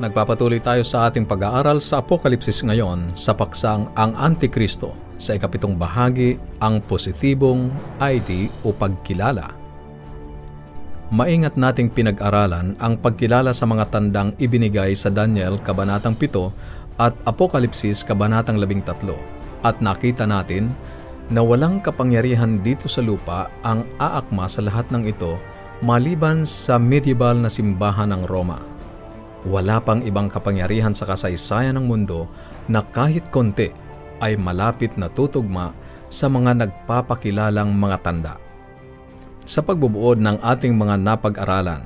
Nagpapatuloy tayo sa ating pag-aaral sa Apokalipsis ngayon sa paksang Ang Antikristo sa ikapitong bahagi ang positibong ID o pagkilala. Maingat nating pinag-aralan ang pagkilala sa mga tandang ibinigay sa Daniel Kabanatang 7 at Apokalipsis Kabanatang 13 at nakita natin na walang kapangyarihan dito sa lupa ang aakma sa lahat ng ito maliban sa medieval na simbahan ng Roma. Wala pang ibang kapangyarihan sa kasaysayan ng mundo na kahit konti ay malapit na tutugma sa mga nagpapakilalang mga tanda. Sa pagbubuod ng ating mga napag-aralan,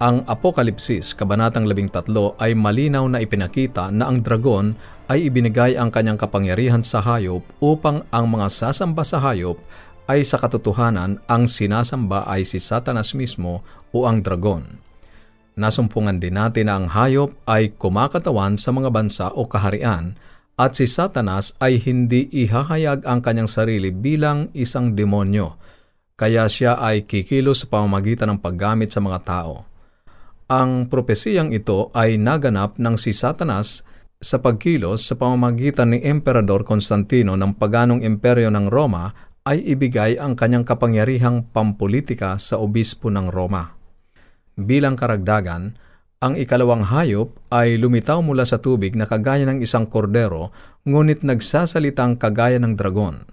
ang Apokalipsis, Kabanatang 13 ay malinaw na ipinakita na ang dragon ay ibinigay ang kanyang kapangyarihan sa hayop upang ang mga sasamba sa hayop ay sa katotohanan ang sinasamba ay si Satanas mismo o ang dragon. Nasumpungan din natin na ang hayop ay kumakatawan sa mga bansa o kaharian at si Satanas ay hindi ihahayag ang kanyang sarili bilang isang demonyo, kaya siya ay kikilos sa pamamagitan ng paggamit sa mga tao. Ang propesiyang ito ay naganap ng si Satanas sa pagkilos sa pamamagitan ni Emperador Constantino ng paganong imperyo ng Roma ay ibigay ang kanyang kapangyarihang pampolitika sa obispo ng Roma. Bilang karagdagan, ang ikalawang hayop ay lumitaw mula sa tubig na kagaya ng isang kordero, ngunit nagsasalitang kagaya ng dragon.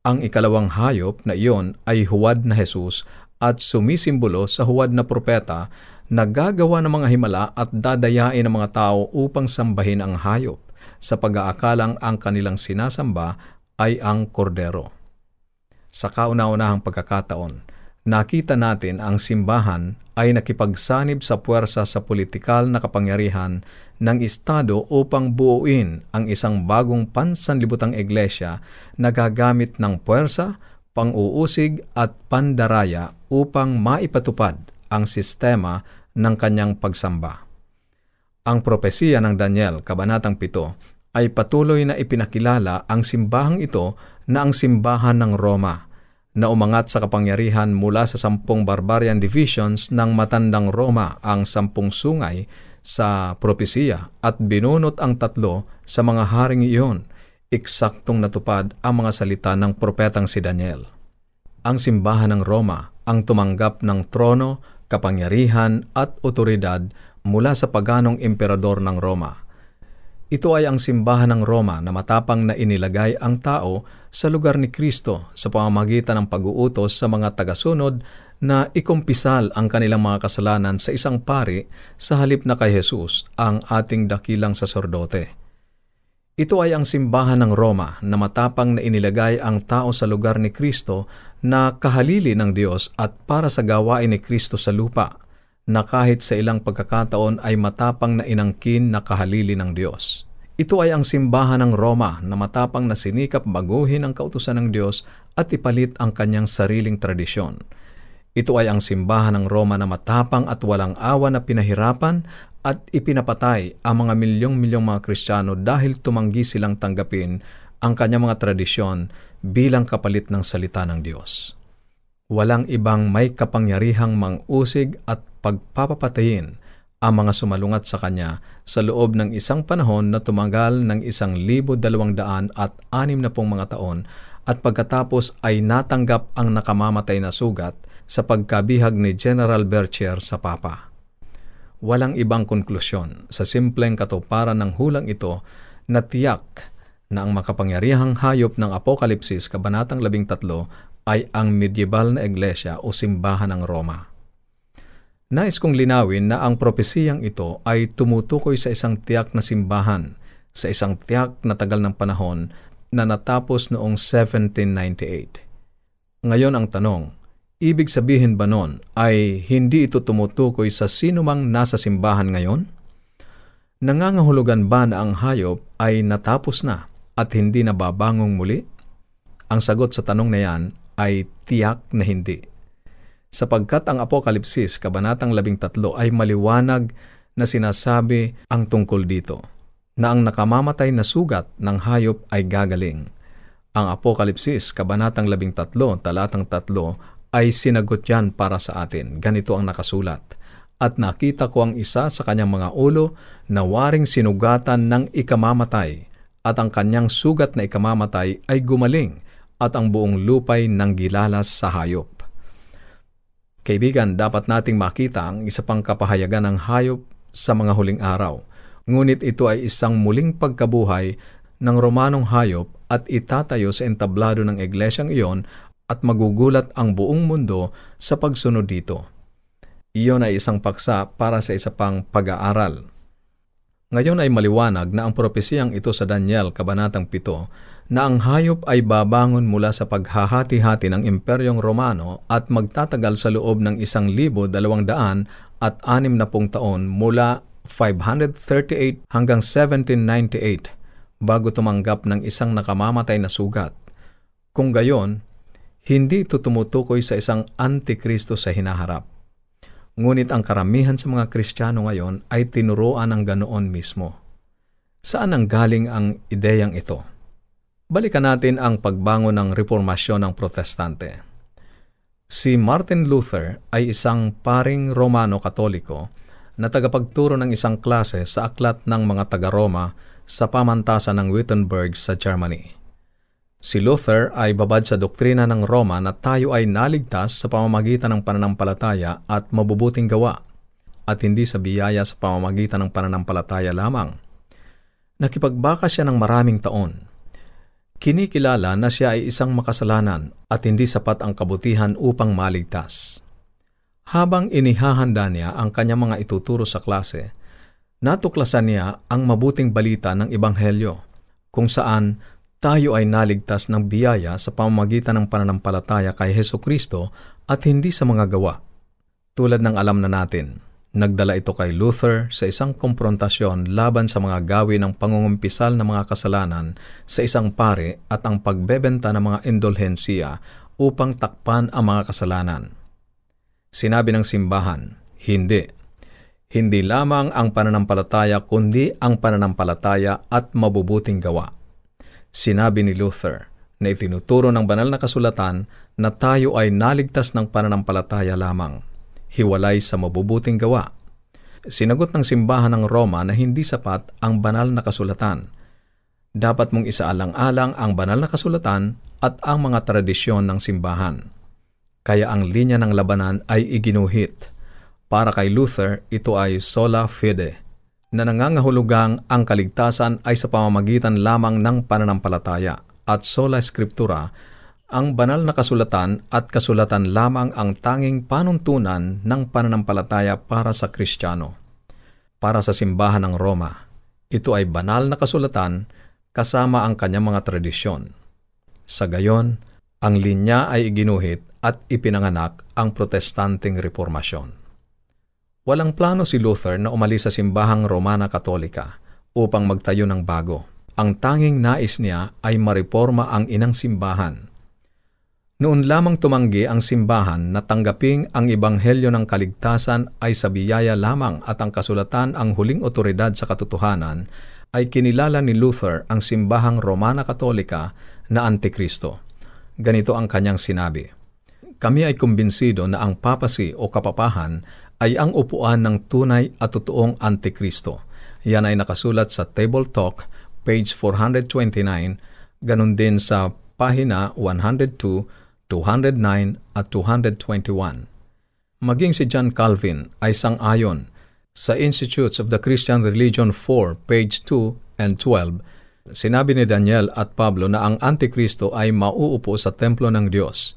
Ang ikalawang hayop na iyon ay huwad na Jesus at sumisimbolo sa huwad na propeta na gagawa ng mga himala at dadayain ng mga tao upang sambahin ang hayop sa pag-aakalang ang kanilang sinasamba ay ang kordero. Sa kauna-unahang pagkakataon, nakita natin ang simbahan ay nakipagsanib sa puwersa sa politikal na kapangyarihan ng Estado upang buuin ang isang bagong pansanlibutang iglesia na gagamit ng puwersa, pang-uusig at pandaraya upang maipatupad ang sistema ng kanyang pagsamba. Ang propesiya ng Daniel, Kabanatang 7, ay patuloy na ipinakilala ang simbahang ito na ang simbahan ng Roma – na umangat sa kapangyarihan mula sa sampung barbarian divisions ng matandang Roma ang sampung sungay sa propesiya at binunot ang tatlo sa mga haring iyon, eksaktong natupad ang mga salita ng propetang si Daniel. Ang simbahan ng Roma ang tumanggap ng trono, kapangyarihan at otoridad mula sa paganong emperador ng Roma ito ay ang simbahan ng Roma na matapang na inilagay ang tao sa lugar ni Kristo sa pamamagitan ng pag-uutos sa mga tagasunod na ikumpisal ang kanilang mga kasalanan sa isang pari sa halip na kay Jesus ang ating dakilang sasordote. Ito ay ang simbahan ng Roma na matapang na inilagay ang tao sa lugar ni Kristo na kahalili ng Diyos at para sa gawain ni Kristo sa lupa na kahit sa ilang pagkakataon ay matapang na inangkin na kahalili ng Diyos. Ito ay ang simbahan ng Roma na matapang na sinikap baguhin ang kautusan ng Diyos at ipalit ang kanyang sariling tradisyon. Ito ay ang simbahan ng Roma na matapang at walang awa na pinahirapan at ipinapatay ang mga milyong-milyong mga Kristiyano dahil tumanggi silang tanggapin ang kanyang mga tradisyon bilang kapalit ng salita ng Diyos. Walang ibang may kapangyarihang mang-usig at pagpapapatayin ang mga sumalungat sa kanya sa loob ng isang panahon na tumagal ng isang libo dalawang daan at anim na pong mga taon at pagkatapos ay natanggap ang nakamamatay na sugat sa pagkabihag ni General Berchier sa Papa. Walang ibang konklusyon sa simpleng katuparan ng hulang ito na tiyak na ang makapangyarihang hayop ng Apokalipsis Kabanatang 13 ay ang medieval na iglesia o simbahan ng Roma. Nais kong linawin na ang propesiyang ito ay tumutukoy sa isang tiyak na simbahan, sa isang tiyak na tagal ng panahon na natapos noong 1798. Ngayon ang tanong, ibig sabihin ba nun ay hindi ito tumutukoy sa sino mang nasa simbahan ngayon? Nangangahulugan ba na ang hayop ay natapos na at hindi na babangong muli? Ang sagot sa tanong na yan ay tiyak na hindi sapagkat ang Apokalipsis, Kabanatang 13 ay maliwanag na sinasabi ang tungkol dito, na ang nakamamatay na sugat ng hayop ay gagaling. Ang Apokalipsis, Kabanatang 13, talatang 3, ay sinagot yan para sa atin. Ganito ang nakasulat. at nakita ko ang isa sa kanyang mga ulo na waring sinugatan ng ikamamatay at ang kanyang sugat na ikamamatay ay gumaling at ang buong lupay nang gilalas sa hayop. Kaibigan, dapat nating makita ang isa pang kapahayagan ng hayop sa mga huling araw. Ngunit ito ay isang muling pagkabuhay ng Romanong hayop at itatayo sa entablado ng iglesyang iyon at magugulat ang buong mundo sa pagsunod dito. Iyon ay isang paksa para sa isa pang pag-aaral. Ngayon ay maliwanag na ang propesiyang ito sa Daniel, Kabanatang 7, na ang hayop ay babangon mula sa paghahati-hati ng Imperyong Romano at magtatagal sa loob ng isang libo dalawang daan at anim na pung taon mula 538 hanggang 1798 bago tumanggap ng isang nakamamatay na sugat. Kung gayon, hindi ito tumutukoy sa isang antikristo sa hinaharap. Ngunit ang karamihan sa mga Kristiyano ngayon ay tinuruan ng ganoon mismo. Saan ang galing ang ideyang ito? Balikan natin ang pagbangon ng reformasyon ng protestante. Si Martin Luther ay isang paring Romano-Katoliko na tagapagturo ng isang klase sa aklat ng mga taga-Roma sa pamantasan ng Wittenberg sa Germany. Si Luther ay babad sa doktrina ng Roma na tayo ay naligtas sa pamamagitan ng pananampalataya at mabubuting gawa at hindi sa biyaya sa pamamagitan ng pananampalataya lamang. Nakipagbaka siya ng maraming taon. Kinikilala na siya ay isang makasalanan at hindi sapat ang kabutihan upang maligtas. Habang inihahanda niya ang kanyang mga ituturo sa klase, natuklasan niya ang mabuting balita ng Ebanghelyo, kung saan tayo ay naligtas ng biyaya sa pamamagitan ng pananampalataya kay Heso Kristo at hindi sa mga gawa. Tulad ng alam na natin, nagdala ito kay Luther sa isang komprontasyon laban sa mga gawin ng pangungumpisal na mga kasalanan sa isang pare at ang pagbebenta ng mga indulhensiya upang takpan ang mga kasalanan. Sinabi ng simbahan, hindi. Hindi lamang ang pananampalataya kundi ang pananampalataya at mabubuting gawa. Sinabi ni Luther na itinuturo ng banal na kasulatan na tayo ay naligtas ng pananampalataya lamang, hiwalay sa mabubuting gawa. Sinagot ng simbahan ng Roma na hindi sapat ang banal na kasulatan. Dapat mong isaalang-alang ang banal na kasulatan at ang mga tradisyon ng simbahan. Kaya ang linya ng labanan ay iginuhit. Para kay Luther, ito ay sola fide, na nangangahulugang ang kaligtasan ay sa pamamagitan lamang ng pananampalataya at sola scriptura, ang banal na kasulatan at kasulatan lamang ang tanging panuntunan ng pananampalataya para sa Kristiyano. Para sa simbahan ng Roma, ito ay banal na kasulatan kasama ang kanyang mga tradisyon. Sa gayon, ang linya ay iginuhit at ipinanganak ang protestanteng reformasyon. Walang plano si Luther na umalis sa simbahang Romana Katolika upang magtayo ng bago. Ang tanging nais niya ay mareforma ang inang simbahan. Noon lamang tumanggi ang simbahan na tanggaping ang ebanghelyo ng kaligtasan ay sa biyaya lamang at ang kasulatan ang huling otoridad sa katotohanan, ay kinilala ni Luther ang simbahang Romana Katolika na Antikristo. Ganito ang kanyang sinabi, Kami ay kumbinsido na ang papasi o kapapahan ay ang upuan ng tunay at totoong Antikristo. Yan ay nakasulat sa Table Talk, page 429, ganun din sa pahina 102, 209 at 221. Maging si John Calvin ay sang-ayon sa Institutes of the Christian Religion 4, page 2 and 12, sinabi ni Daniel at Pablo na ang Antikristo ay mauupo sa templo ng Diyos.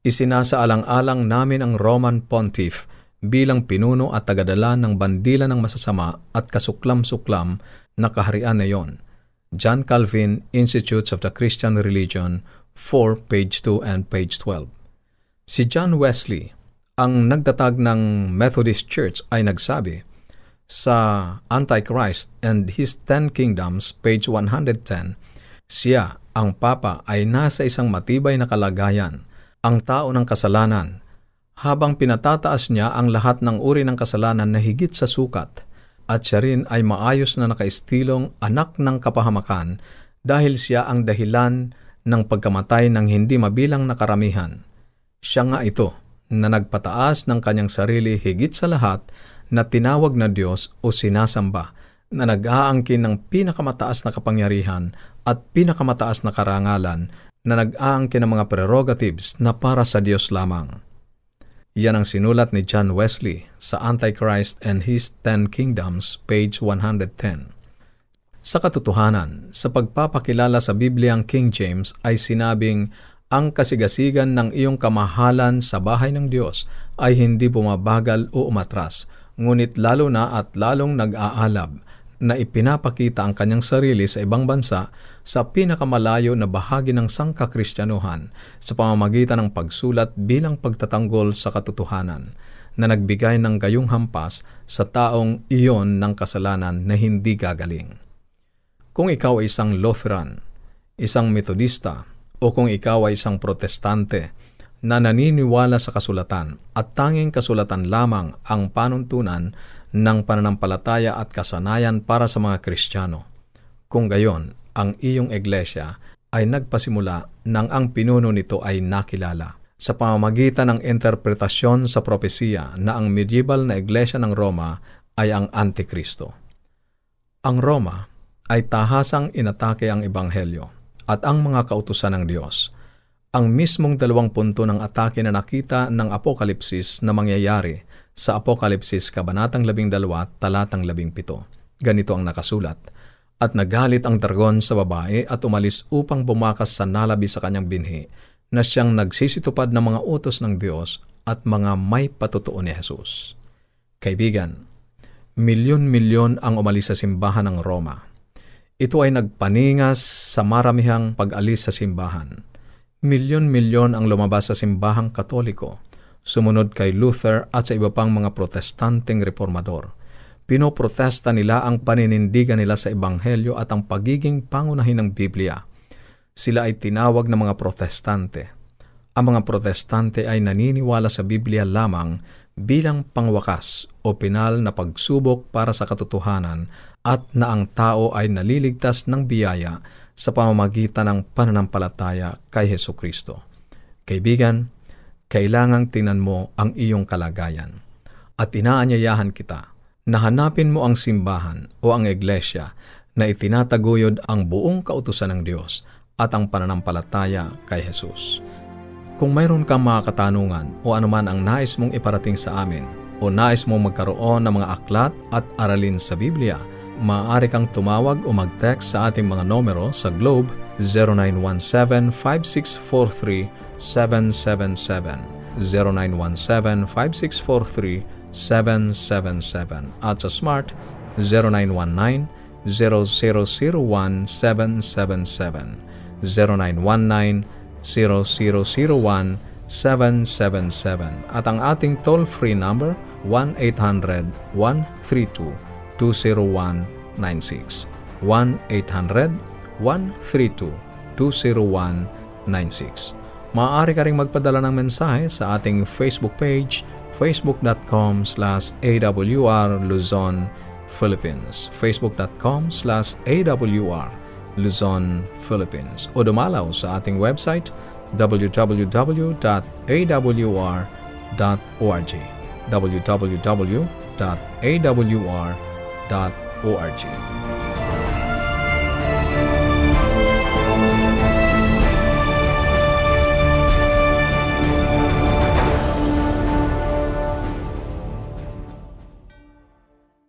Isinasaalang-alang namin ang Roman Pontiff bilang pinuno at tagadala ng bandila ng masasama at kasuklam-suklam na kaharian na iyon. John Calvin, Institutes of the Christian Religion, 4, page 2 and page 12. Si John Wesley, ang nagtatag ng Methodist Church ay nagsabi sa Antichrist and His Ten Kingdoms, page 110, siya, ang Papa, ay nasa isang matibay na kalagayan, ang tao ng kasalanan, habang pinatataas niya ang lahat ng uri ng kasalanan na higit sa sukat, at siya rin ay maayos na nakaistilong anak ng kapahamakan dahil siya ang dahilan ng pagkamatay ng hindi mabilang na karamihan. Siya nga ito na nagpataas ng kanyang sarili higit sa lahat na tinawag na Diyos o sinasamba na nag-aangkin ng pinakamataas na kapangyarihan at pinakamataas na karangalan na nag-aangkin ng mga prerogatives na para sa Diyos lamang. Yan ang sinulat ni John Wesley sa Antichrist and His Ten Kingdoms, page 110. Sa katotohanan, sa pagpapakilala sa Bibliang King James ay sinabing ang kasigasigan ng iyong kamahalan sa bahay ng Diyos ay hindi bumabagal o umatras, ngunit lalo na at lalong nag-aalab na ipinapakita ang kanyang sarili sa ibang bansa sa pinakamalayo na bahagi ng sangkakristyanuhan sa pamamagitan ng pagsulat bilang pagtatanggol sa katotohanan na nagbigay ng gayong hampas sa taong iyon ng kasalanan na hindi gagaling. Kung ikaw ay isang Lutheran, isang Metodista, o kung ikaw ay isang Protestante na naniniwala sa kasulatan at tanging kasulatan lamang ang panuntunan ng pananampalataya at kasanayan para sa mga Kristiyano. Kung gayon, ang iyong iglesia ay nagpasimula nang ang pinuno nito ay nakilala sa pamamagitan ng interpretasyon sa propesiya na ang medieval na iglesia ng Roma ay ang Antikristo. Ang Roma ay tahasang inatake ang Ebanghelyo at ang mga kautusan ng Diyos. Ang mismong dalawang punto ng atake na nakita ng Apokalipsis na mangyayari sa Apokalipsis Kabanatang 12, Talatang 17. Ganito ang nakasulat. At nagalit ang dragon sa babae at umalis upang bumakas sa nalabi sa kanyang binhi na siyang nagsisitupad ng mga utos ng Diyos at mga may patutuo ni Jesus. Kaibigan, milyon-milyon ang umalis sa simbahan ng Roma. Ito ay nagpaningas sa maramihang pag-alis sa simbahan. Milyon-milyon ang lumabas sa simbahang katoliko sumunod kay Luther at sa iba pang mga protestanteng reformador. Pinoprotesta nila ang paninindigan nila sa Ebanghelyo at ang pagiging pangunahin ng Biblia. Sila ay tinawag na mga protestante. Ang mga protestante ay naniniwala sa Biblia lamang bilang pangwakas o pinal na pagsubok para sa katotohanan at na ang tao ay naliligtas ng biyaya sa pamamagitan ng pananampalataya kay Heso Kristo. Kaibigan, kailangang tingnan mo ang iyong kalagayan. At inaanyayahan kita na hanapin mo ang simbahan o ang iglesia na itinataguyod ang buong kautusan ng Diyos at ang pananampalataya kay Jesus. Kung mayroon kang mga katanungan o anuman ang nais mong iparating sa amin o nais mong magkaroon ng mga aklat at aralin sa Biblia, maaari kang tumawag o mag-text sa ating mga numero sa Globe 0917 5643 0917 0917-5643-777 at sa Smart 0919-0001-777 0919-0001-777 at ang ating toll-free number 1-800-132-20196 1-800-132-20196 Maaari ka ring magpadala ng mensahe sa ating Facebook page, facebook.com slash awr Luzon, Philippines. facebook.com slash awr Luzon, Philippines. O dumalaw sa ating website, www.awr.org www.awr.org www.ccc.org.